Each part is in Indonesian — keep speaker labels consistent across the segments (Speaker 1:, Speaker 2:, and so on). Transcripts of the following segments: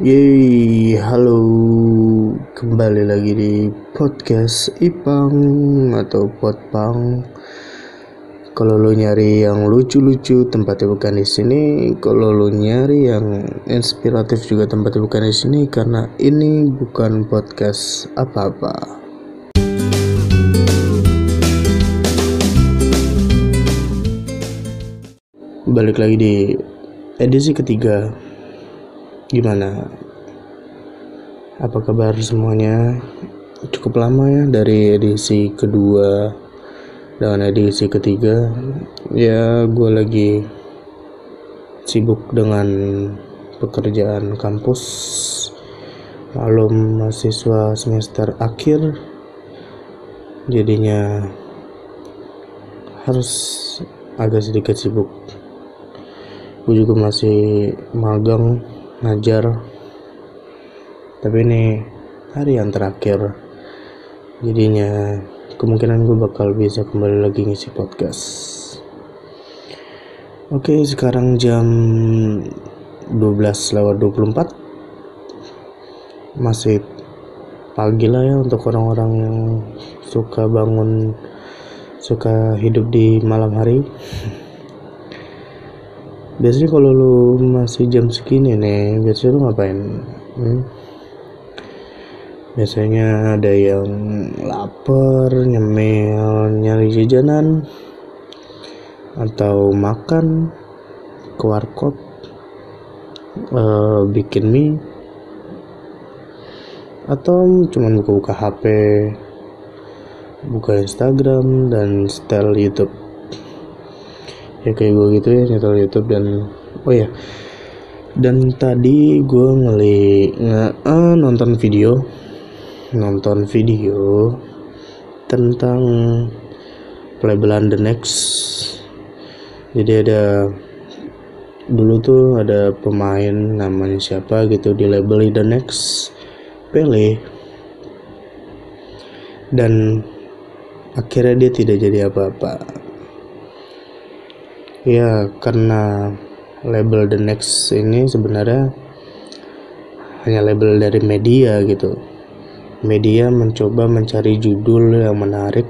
Speaker 1: Yeay, halo. Kembali lagi di podcast Ipang atau Potpang. Kalau lo nyari yang lucu-lucu tempatnya bukan di sini. Kalau lo nyari yang inspiratif juga tempatnya bukan di sini. Karena ini bukan podcast apa-apa. Balik lagi di edisi ketiga Gimana? Apa kabar semuanya? Cukup lama ya dari edisi kedua dan edisi ketiga. Ya, gue lagi sibuk dengan pekerjaan kampus. Malum mahasiswa semester akhir. Jadinya harus agak sedikit sibuk. Gue juga masih magang ngajar. Tapi ini hari yang terakhir jadinya kemungkinan gue bakal bisa kembali lagi ngisi podcast. Oke sekarang jam 12 lewat 24 masih pagi lah ya untuk orang-orang yang suka bangun suka hidup di malam hari biasanya kalau lu masih jam segini nih biasanya lu ngapain hmm? biasanya ada yang lapar nyemil nyari jajanan atau makan ke warkop uh, bikin mie atau cuman buka-buka HP buka Instagram dan setel YouTube ya kayak gue gitu ya nyetel YouTube dan oh ya. Dan tadi gue ngeli nge uh, nonton video nonton video tentang pelabelan The Next. Jadi ada dulu tuh ada pemain namanya siapa gitu di label The Next Pele. Dan akhirnya dia tidak jadi apa-apa ya karena label The Next ini sebenarnya hanya label dari media gitu. Media mencoba mencari judul yang menarik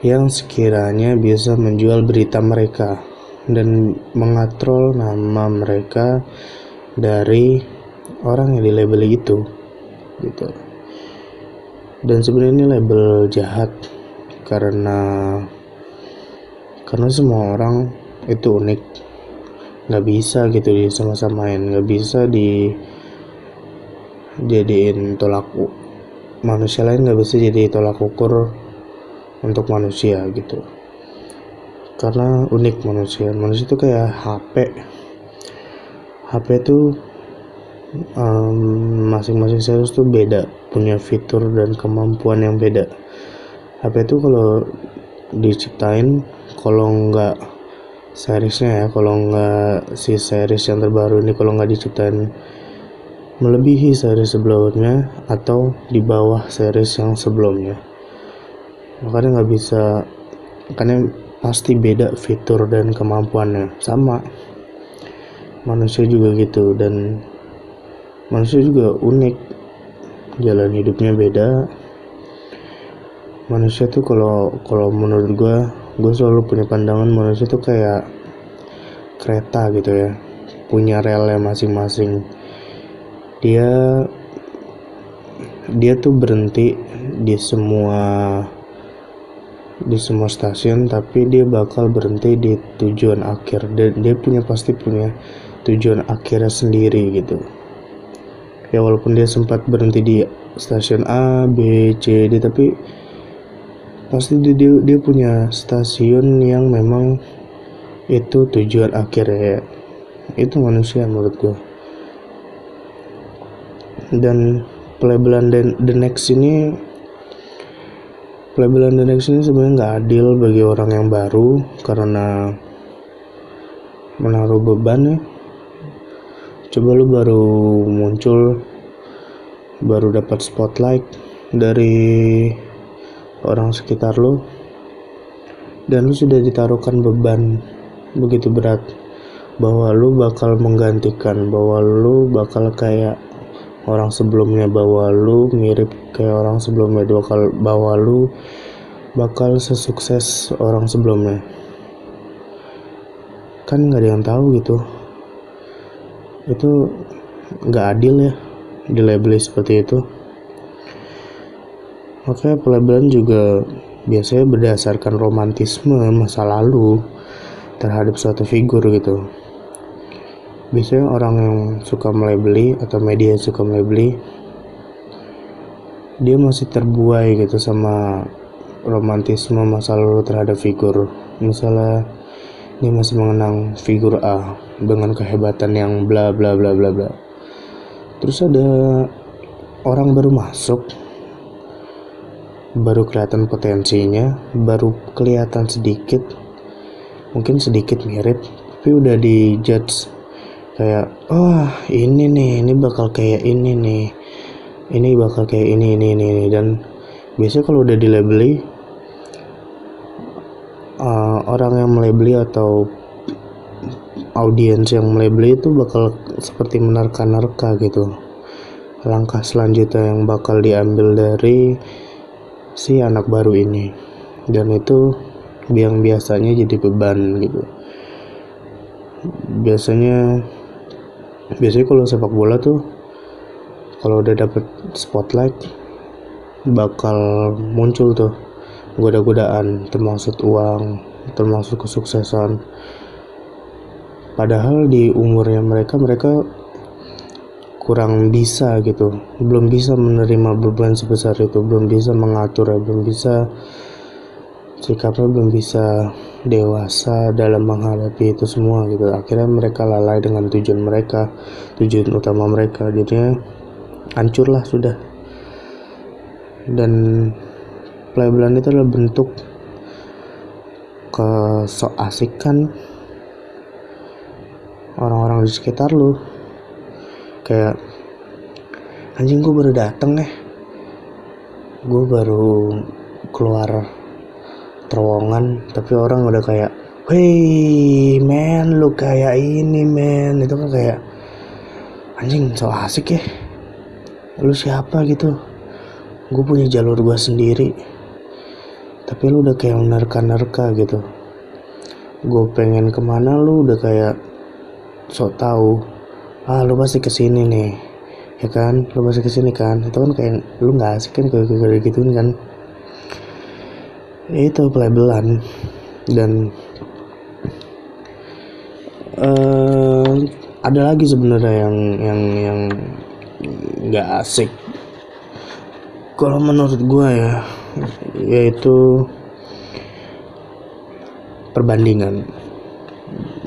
Speaker 1: yang sekiranya bisa menjual berita mereka dan mengatrol nama mereka dari orang yang di label itu gitu. Dan sebenarnya ini label jahat karena karena semua orang itu unik. Nggak bisa gitu di sama-samain. Nggak bisa di jadiin tolak manusia lain nggak bisa jadi tolak ukur untuk manusia gitu. Karena unik manusia. Manusia itu kayak HP HP itu masing-masing um, series tuh beda. Punya fitur dan kemampuan yang beda. HP itu kalau diciptain kalau nggak seriesnya ya kalau nggak si series yang terbaru ini kalau nggak diciptain melebihi series sebelumnya atau di bawah series yang sebelumnya. Makanya nggak bisa makanya pasti beda fitur dan kemampuannya. Sama manusia juga gitu dan manusia juga unik. Jalan hidupnya beda. Manusia tuh kalau kalau menurut gue gue selalu punya pandangan manusia tuh kayak kereta gitu ya. Punya relnya masing-masing. Dia dia tuh berhenti di semua di semua stasiun tapi dia bakal berhenti di tujuan akhir. Dan dia punya pasti punya tujuan akhirnya sendiri gitu. Ya walaupun dia sempat berhenti di stasiun A B C D tapi pasti dia, dia punya stasiun yang memang itu tujuan akhir ya. Itu manusia menurut gue dan pelabelan the next ini pelabelan the next ini sebenarnya nggak adil bagi orang yang baru karena menaruh beban ya. Coba lu baru muncul baru dapat spotlight dari orang sekitar lo dan lu sudah ditaruhkan beban begitu berat bahwa lu bakal menggantikan bahwa lu bakal kayak orang sebelumnya bahwa lu mirip kayak orang sebelumnya bakal bahwa lu bakal sesukses orang sebelumnya. Kan nggak ada yang tahu gitu. Itu nggak adil ya di label seperti itu Oke, pelabelan juga biasanya berdasarkan romantisme masa lalu terhadap suatu figur gitu. Biasanya orang yang suka melebeli atau media yang suka melebeli dia masih terbuai gitu sama romantisme masa lalu terhadap figur. Misalnya dia masih mengenang figur A dengan kehebatan yang bla bla bla bla bla. Terus ada orang baru masuk baru kelihatan potensinya baru kelihatan sedikit. Mungkin sedikit mirip tapi udah dijudge. Kayak oh ini nih ini bakal kayak ini nih. Ini bakal kayak ini ini ini, ini. dan biasanya kalau udah dilabeli uh, orang yang melabeli atau audiens yang melabeli itu bakal seperti menerka-nerka gitu. Langkah selanjutnya yang bakal diambil dari si anak baru ini. Dan itu yang biasanya jadi beban gitu. Biasanya biasanya kalau sepak bola tuh kalau udah dapet spotlight bakal muncul tuh goda-godaan termasuk uang termasuk kesuksesan. Padahal di umurnya mereka mereka kurang bisa gitu. Belum bisa menerima beban sebesar itu belum bisa mengatur belum bisa sikapnya belum bisa dewasa dalam menghadapi itu semua gitu. Akhirnya mereka lalai dengan tujuan mereka tujuan utama mereka. Jadinya hancurlah sudah. Dan pelabelan itu adalah bentuk kesok asikan orang-orang di sekitar lu kayak anjing gue baru dateng nih. Gue baru keluar terowongan. Tapi orang udah kayak Hei men lu kayak ini men. Itu kan kayak anjing so asik ya. Lu siapa gitu? Gue punya jalur gue sendiri. Tapi lu udah kayak nerka-nerka gitu. Gue pengen ke mana lu udah kayak sok tahu ah lu pasti ke sini nih ya kan? Lu pasti ke sini kan? Itu kan kayak lu nggak asik kan kayak kayak gitu kan? Itu pelabelan. Dan uh, ada lagi sebenarnya yang yang yang nggak asik. Kalau menurut gue ya yaitu perbandingan.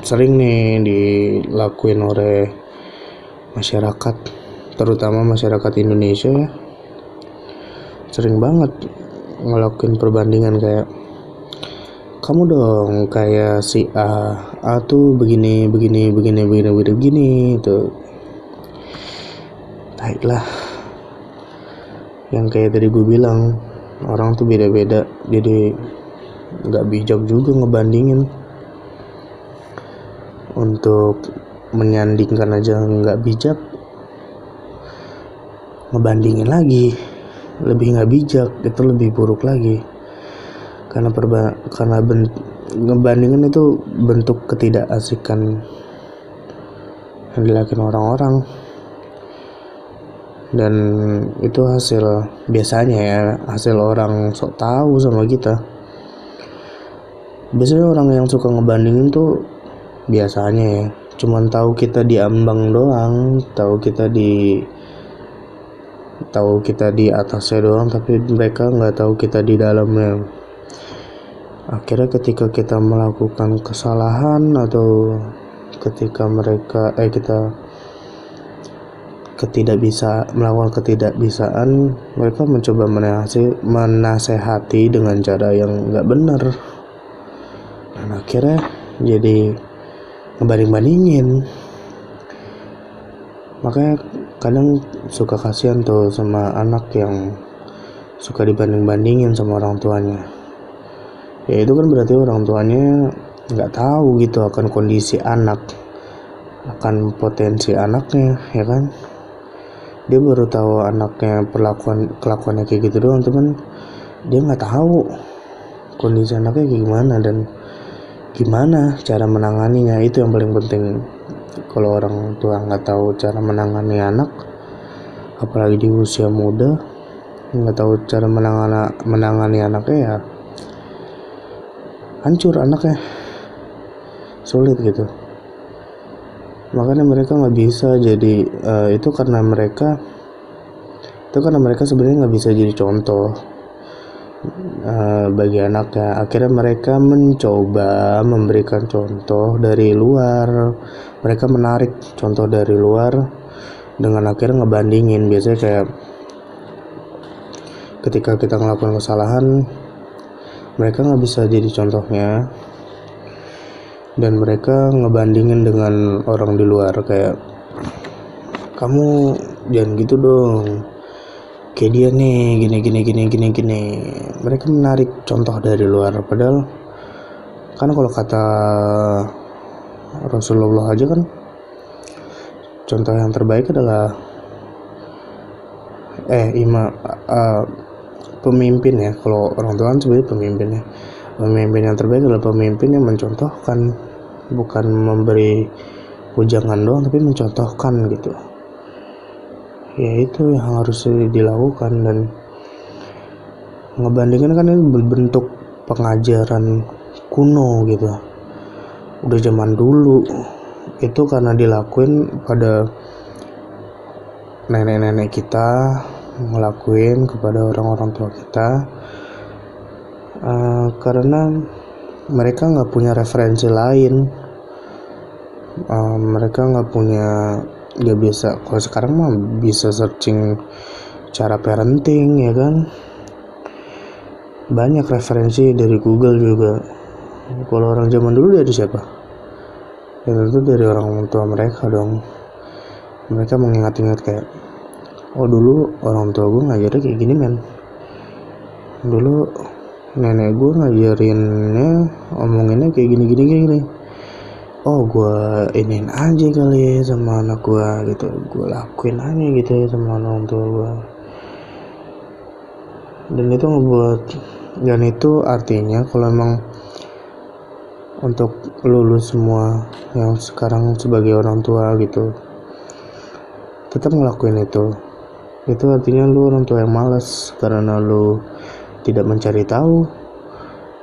Speaker 1: Sering nih dilakuin oleh masyarakat terutama masyarakat Indonesia ya. Sering banget ngelakuin perbandingan kayak kamu dong kayak si A A tuh begini begini begini begini begini begini tuh baiklah. Yang kayak tadi gue bilang orang tuh beda-beda jadi nggak bijak juga ngebandingin. Untuk menyandingkan aja nggak bijak ngebandingin lagi. Lebih nggak bijak itu lebih buruk lagi. Karena perba karena ben, ngebandingin itu bentuk ketidakasikan yang dilakukan orang-orang. Dan itu hasil biasanya ya hasil orang sok tahu sama kita. Biasanya orang yang suka ngebandingin tuh biasanya ya cuman tahu kita diambang doang tahu kita di tahu kita di atasnya doang tapi mereka nggak tahu kita di dalamnya. Akhirnya ketika kita melakukan kesalahan atau ketika mereka eh kita ketidak bisa melakukan ketidakbisaan mereka mencoba menasehati, menasehati dengan cara yang nggak benar. Dan akhirnya jadi ngebanding-bandingin makanya kadang suka kasihan tuh sama anak yang suka dibanding-bandingin sama orang tuanya. Ya itu kan berarti orang tuanya nggak tahu gitu akan kondisi anak akan potensi anaknya ya kan? Dia baru tahu anaknya perlakuan kelakuannya kayak gitu doang teman dia nggak tahu kondisi anaknya kayak gimana dan gimana cara menanganinya? Itu yang paling penting. Kalau orang tua nggak tahu cara menangani anak apalagi di usia muda nggak tahu cara menangani menangani anaknya ya hancur anaknya. Sulit gitu. Makanya mereka nggak bisa jadi uh, itu karena mereka itu karena mereka sebenarnya nggak bisa jadi contoh uh, bagi anaknya. Akhirnya mereka mencoba memberikan contoh dari luar. Mereka menarik contoh dari luar dengan akhirnya ngebandingin. Biasanya kayak ketika kita melakukan kesalahan mereka nggak bisa jadi contohnya. Dan mereka ngebandingin dengan orang di luar kayak kamu jangan gitu dong kayak dia nih gini gini gini gini gini. Mereka menarik contoh dari luar padahal kan kalau kata Rasulullah aja kan contoh yang terbaik adalah eh ima uh, pemimpin ya. Kalau orang tua kan sebenarnya pemimpin ya. Pemimpin yang terbaik adalah pemimpin yang mencontohkan bukan memberi ujangan doang tapi mencontohkan gitu ya itu yang harus dilakukan dan ngebandingin kan ini berbentuk pengajaran kuno gitu. Udah zaman dulu itu karena dilakuin pada nenek-nenek kita ngelakuin kepada orang-orang tua kita uh, karena mereka nggak punya referensi lain. Uh, mereka nggak punya nggak bisa. Kalau sekarang mah bisa searching cara parenting ya kan? Banyak referensi dari Google juga. Kalau orang zaman dulu dari siapa? Ya tentu dari orang tua mereka dong. Mereka mengingat-ingat kayak oh dulu orang tua gue ngajarin kayak gini men. Dulu nenek gue ngajarinnya omonginnya kayak gini gini gini oh gue iniin aja kali ya sama anak gue gitu. Gue lakuin aja gitu ya sama orang tua gue dan itu ngebuat dan itu artinya kalau emang untuk lulus semua yang sekarang sebagai orang tua gitu tetap ngelakuin itu. Itu artinya lu orang tua yang malas karena lu tidak mencari tahu,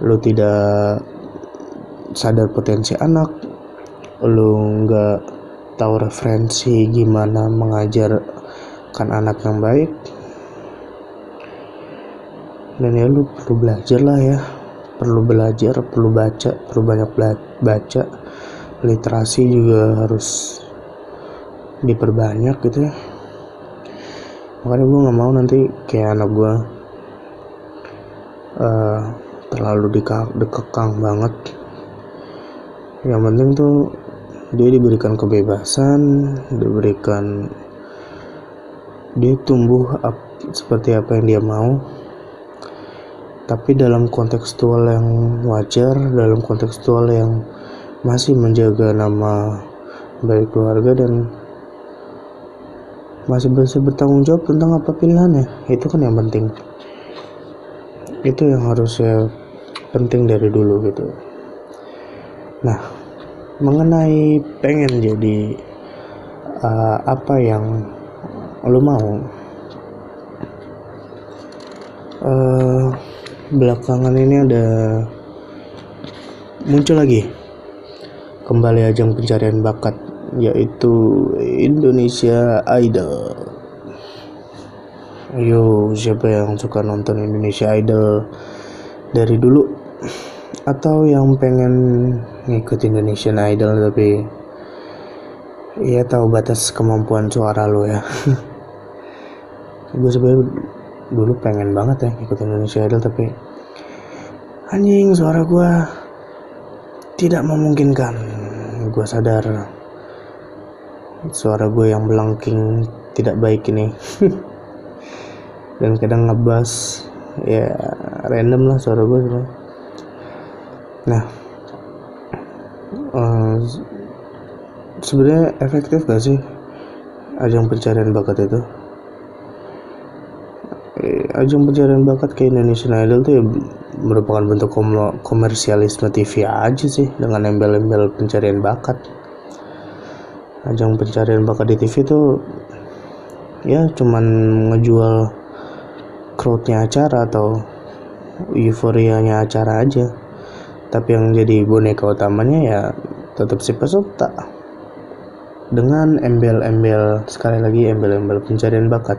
Speaker 1: lu tidak sadar potensi anak, lu nggak tahu referensi gimana mengajarkan anak yang baik, dan ya lu perlu belajar lah ya, perlu belajar, perlu baca, perlu banyak baca, literasi juga harus diperbanyak gitu ya. Makanya gue nggak mau nanti kayak anak gue uh, terlalu dikekang banget. Yang penting tuh dia diberikan kebebasan diberikan dia tumbuh up, seperti apa yang dia mau. Tapi dalam kontekstual yang wajar dalam kontekstual yang masih menjaga nama baik keluarga dan masih bisa bertanggung jawab tentang apa pilihannya itu kan yang penting. Itu yang harusnya penting dari dulu gitu. Nah mengenai pengen jadi uh, apa yang lo mau. Uh, belakangan ini ada muncul lagi. Kembali ajang pencarian bakat yaitu Indonesia Idol. Ayo siapa yang suka nonton Indonesia Idol? Dari dulu atau yang pengen ngikut Indonesian Idol tapi ya tahu batas kemampuan suara lo ya. Gue sebenarnya dulu pengen banget ya ikut Indonesia Idol tapi anjing suara gue tidak memungkinkan. Gue sadar suara gue yang belangking tidak baik ini. Dan kadang ngebas ya random lah suara gue sebenernya nah uh, sebenarnya efektif gak sih ajang pencarian bakat itu? Eh, ajang pencarian bakat ke Indonesian Idol tuh ya merupakan bentuk kom komersialisme TV aja sih dengan embel-embel pencarian bakat. Ajang pencarian bakat di TV tuh ya cuman ngejual crowdnya acara atau euforianya acara aja tapi yang jadi boneka utamanya ya tetap si peserta dengan embel-embel sekali lagi embel-embel pencarian bakat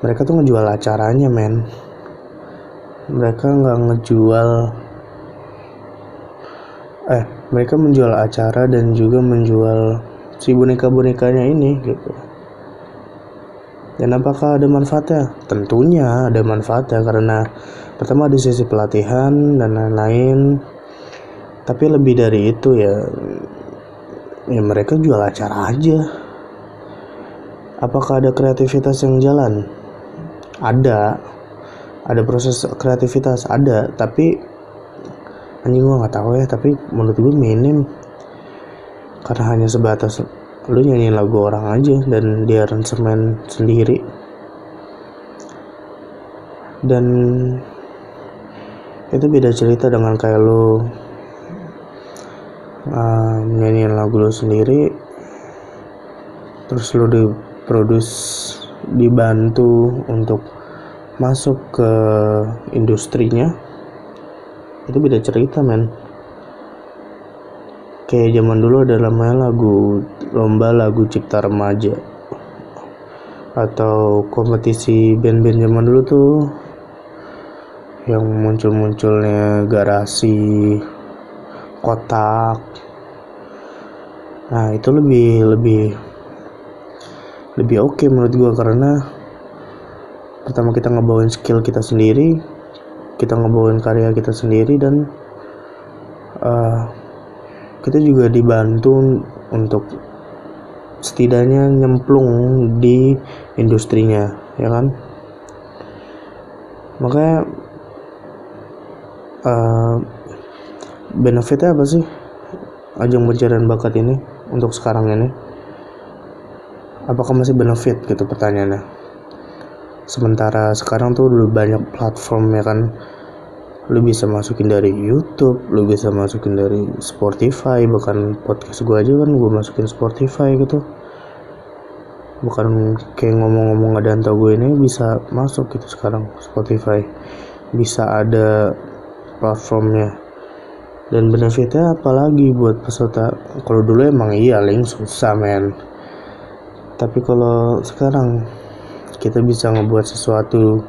Speaker 1: mereka tuh ngejual acaranya men mereka nggak ngejual eh mereka menjual acara dan juga menjual si boneka-bonekanya ini gitu dan apakah ada manfaatnya? Tentunya ada manfaatnya karena pertama di sisi pelatihan dan lain-lain. Tapi lebih dari itu ya ya mereka jual acara aja. Apakah ada kreativitas yang jalan? Ada. Ada proses kreativitas? Ada. Tapi anjing gue nggak tahu ya tapi menurut gue minim. Karena hanya sebatas lu nyanyiin lagu orang aja dan dia aransemen sendiri. Dan itu beda cerita dengan kayak lu uh, nyanyiin lagu lo sendiri terus lo diproduce dibantu untuk masuk ke industrinya itu beda cerita men. Kayak zaman dulu ada namanya lagu lomba lagu cipta remaja atau kompetisi band-band zaman dulu tuh yang muncul-munculnya garasi kotak. Nah itu lebih lebih lebih oke okay menurut gue karena pertama kita ngebawain skill kita sendiri kita ngebawain karya kita sendiri dan uh, kita juga dibantu untuk setidaknya nyemplung di industrinya ya kan? Makanya uh, benefitnya apa sih? Ajang pencarian bakat ini untuk sekarang ini. Apakah masih benefit gitu pertanyaannya? Sementara sekarang tuh udah banyak platform ya kan. Lu bisa masukin dari YouTube lu bisa masukin dari Spotify bahkan podcast gue aja kan gue masukin Spotify gitu. Bukan kayak ngomong-ngomong ada tau gue ini bisa masuk gitu sekarang Spotify. Bisa ada platformnya dan benefitnya apalagi buat peserta? Kalau dulu emang iya link susah men. Tapi kalau sekarang kita bisa ngebuat sesuatu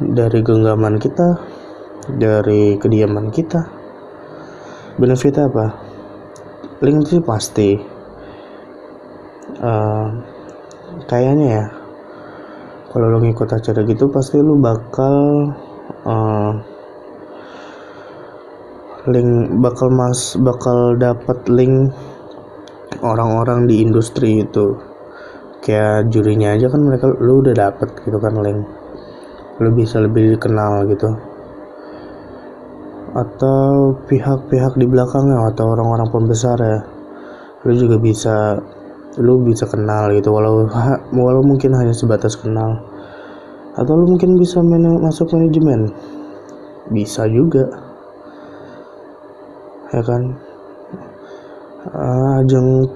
Speaker 1: dari genggaman kita dari kediaman kita. Benefitnya apa? Link sih pasti. Uh, kayaknya ya kalau lo ngikut acara gitu pasti lo bakal uh, link bakal mas bakal dapat link orang-orang di industri itu. Kayak jurinya aja kan mereka lu udah dapet gitu kan link. Lu bisa lebih dikenal gitu. Atau pihak-pihak di belakangnya atau orang-orang pembesar ya. Lu juga bisa lu bisa kenal gitu walau walau mungkin hanya sebatas kenal. Atau lu mungkin bisa masuk manajemen. Bisa juga ya kan? Uh, ajang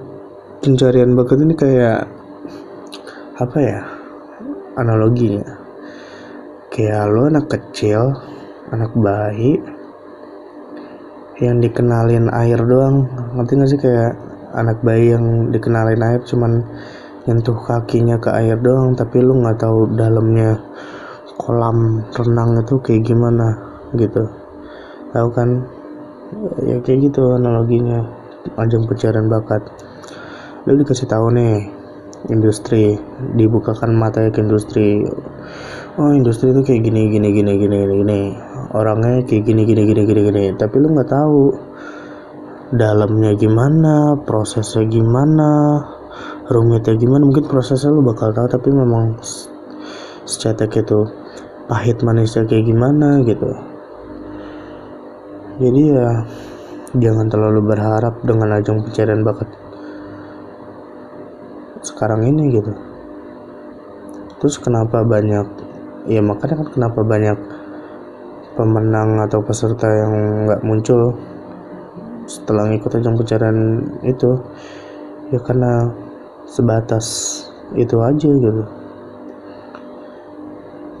Speaker 1: pencarian bakat ini kayak apa ya analoginya kayak lo anak kecil anak bayi yang dikenalin air doang. Ngerti gak sih kayak anak bayi yang dikenalin air cuman nyentuh kakinya ke air doang tapi lu nggak tahu dalamnya kolam renang itu kayak gimana gitu. Tahu kan ya kayak gitu analoginya ajang pencarian bakat lu dikasih tahu nih industri dibukakan mata ke industri oh industri itu kayak gini gini gini gini gini orangnya kayak gini gini gini gini gini tapi lu nggak tahu dalamnya gimana prosesnya gimana rumitnya gimana mungkin prosesnya lu bakal tahu tapi memang secetek itu pahit manisnya kayak gimana gitu jadi ya jangan terlalu berharap dengan ajang pencarian bakat sekarang ini gitu. Terus kenapa banyak ya makanya kan kenapa banyak pemenang atau peserta yang nggak muncul setelah ngikut ajang pencarian itu? Ya karena sebatas itu aja gitu.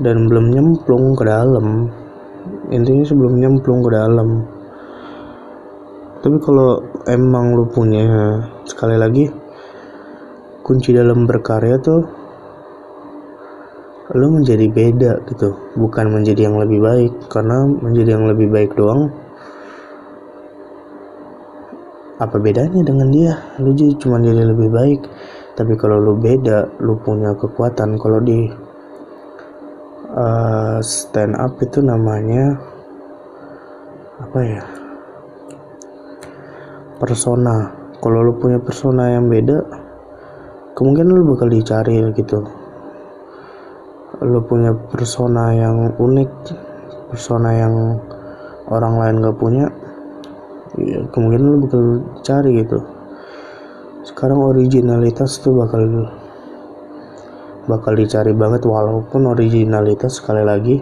Speaker 1: Dan belum nyemplung ke dalam intinya sebelum nyemplung ke dalam. Tapi kalau emang lu punya sekali lagi kunci dalam berkarya tuh lu menjadi beda gitu. Bukan menjadi yang lebih baik karena menjadi yang lebih baik doang apa bedanya dengan dia? Lu cuma jadi lebih baik. Tapi kalau lu beda lu punya kekuatan kalau di uh, stand up itu namanya apa ya persona. Kalau lu punya persona yang beda kemungkinan lu bakal dicari gitu. Lu punya persona yang unik persona yang orang lain gak punya ya kemungkinan lu bakal cari gitu. Sekarang originalitas tuh bakal bakal dicari banget walaupun originalitas sekali lagi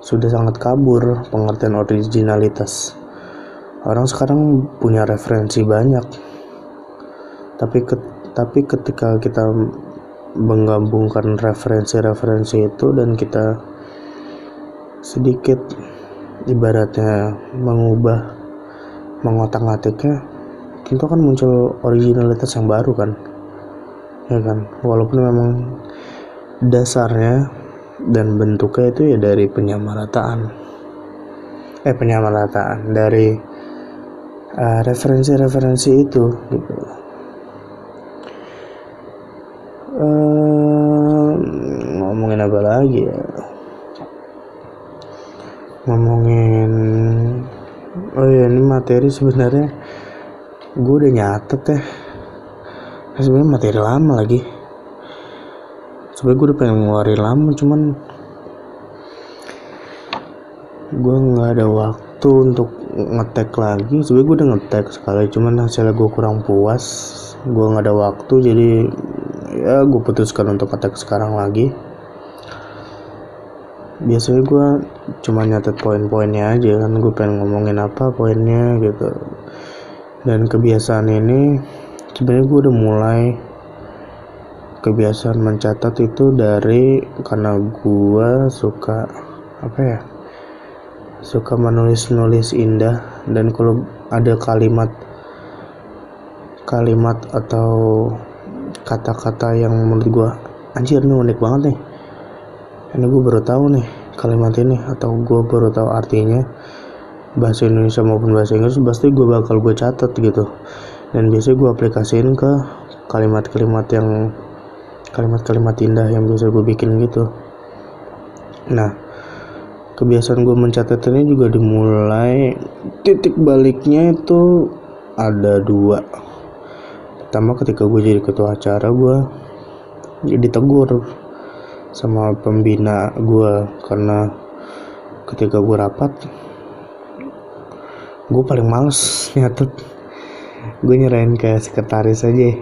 Speaker 1: sudah sangat kabur pengertian originalitas. Orang sekarang punya referensi banyak. Tapi ke, tapi ketika kita menggabungkan referensi-referensi itu dan kita sedikit ibaratnya mengubah mengotak-atiknya tentu kan muncul originalitas yang baru kan ya kan? Walaupun memang dasarnya dan bentuknya itu ya dari penyamarataan. Eh penyamarataan. Dari uh, referensi-referensi uh, itu gitu. Ngomongin apa lagi ya? Ngomongin oh ya ini materi sebenarnya. Gue udah nyatet ya nah, sebenarnya materi lama lagi. Sebenarnya gue udah pengen ngeluarin lama cuman gue nggak ada waktu untuk ngetek lagi. Sebenarnya gue udah ngetek sekali cuman hasilnya gue kurang puas. Gue nggak ada waktu jadi ya gue putuskan untuk attack sekarang lagi. Biasanya gue cuma nyatet poin-poinnya aja kan gue pengen ngomongin apa poinnya gitu. Dan kebiasaan ini sebenarnya gue udah mulai kebiasaan mencatat itu dari karena gue suka apa ya suka menulis-nulis indah. Dan kalau ada kalimat kalimat atau kata-kata yang menurut gue anjir nih unik banget nih. Ini gue baru tahu nih kalimat ini atau gue baru tahu artinya bahasa Indonesia maupun bahasa Inggris pasti gue bakal gue catat gitu dan biasanya gue aplikasiin ke kalimat-kalimat yang kalimat-kalimat indah yang biasa gue bikin gitu. Nah kebiasaan gue mencatat ini juga dimulai titik baliknya itu ada dua. Pertama ketika gue jadi ketua acara gue jadi tegur sama pembina gue karena ketika gue rapat gue paling males nyatet gue nyerahin ke sekretaris aja.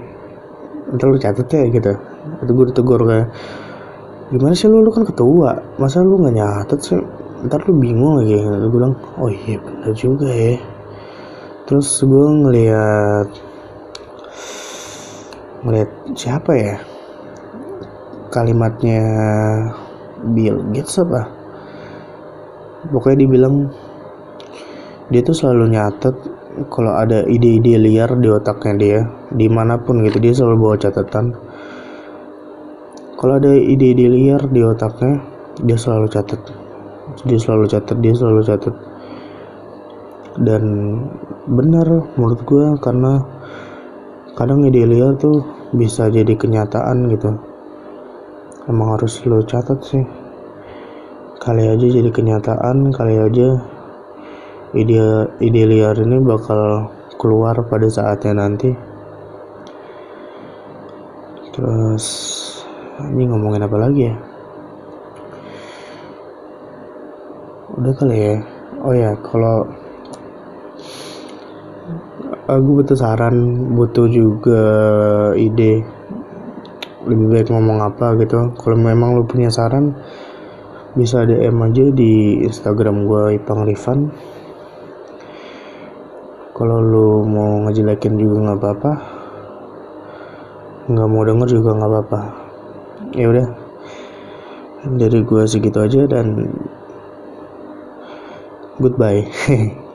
Speaker 1: Ntar lu catet ya gitu. Itu gue ditegur kayak gimana sih lu? Lu kan ketua. Masa lu nggak nyatet sih? Ntar lu bingung lagi. Gue bilang oh iya bener juga ya. Terus gue ngeliat ngeliat siapa ya? Kalimatnya Bill Gates apa? Pokoknya dibilang dia tuh selalu nyatet kalau ada ide-ide liar di otaknya dia di mana pun gitu dia selalu bawa catatan. Kalau ada ide-ide liar di otaknya dia selalu catat. Dia selalu catat dia selalu catat. Dan benar menurut gue karena kadang ide liar tuh bisa jadi kenyataan gitu. Emang harus lo catat sih. Kali aja jadi kenyataan kali aja ide ide liar ini bakal keluar pada saatnya nanti. Terus ini ngomongin apa lagi ya? Udah kali ya? Oh ya kalau aku butuh saran butuh juga ide lebih baik ngomong apa gitu. Kalau memang lu punya saran bisa DM aja di Instagram gue Ipang Rifan kalau lu mau ngejelekin juga nggak apa-apa. Nggak mau denger juga nggak apa-apa. Ya udah. Dari gue segitu aja dan goodbye